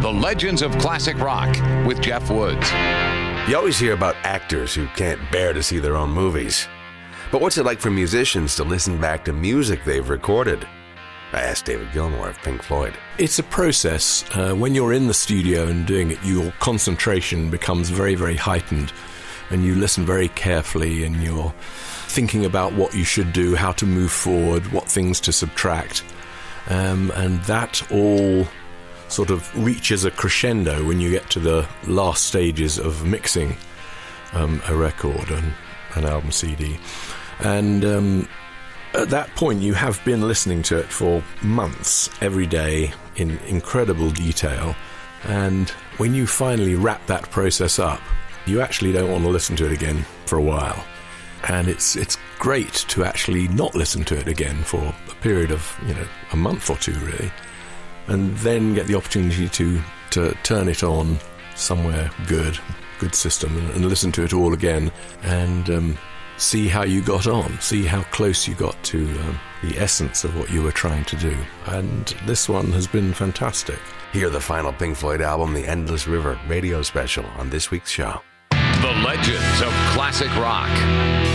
The Legends of Classic Rock with Jeff Woods. You always hear about actors who can't bear to see their own movies. But what's it like for musicians to listen back to music they've recorded? I asked David Gilmour of Pink Floyd. It's a process. Uh, when you're in the studio and doing it, your concentration becomes very, very heightened, and you listen very carefully, and you're thinking about what you should do, how to move forward, what things to subtract. Um, and that all sort of reaches a crescendo when you get to the last stages of mixing um, a record and an album CD. And um, at that point, you have been listening to it for months, every day, in incredible detail. And when you finally wrap that process up, you actually don't want to listen to it again for a while. And it's it's great to actually not listen to it again for a period of you know a month or two, really, and then get the opportunity to to turn it on somewhere good, good system, and, and listen to it all again, and um, see how you got on, see how close you got to um, the essence of what you were trying to do. And this one has been fantastic. Hear the final Pink Floyd album, The Endless River radio special, on this week's show. The Legends of Classic Rock.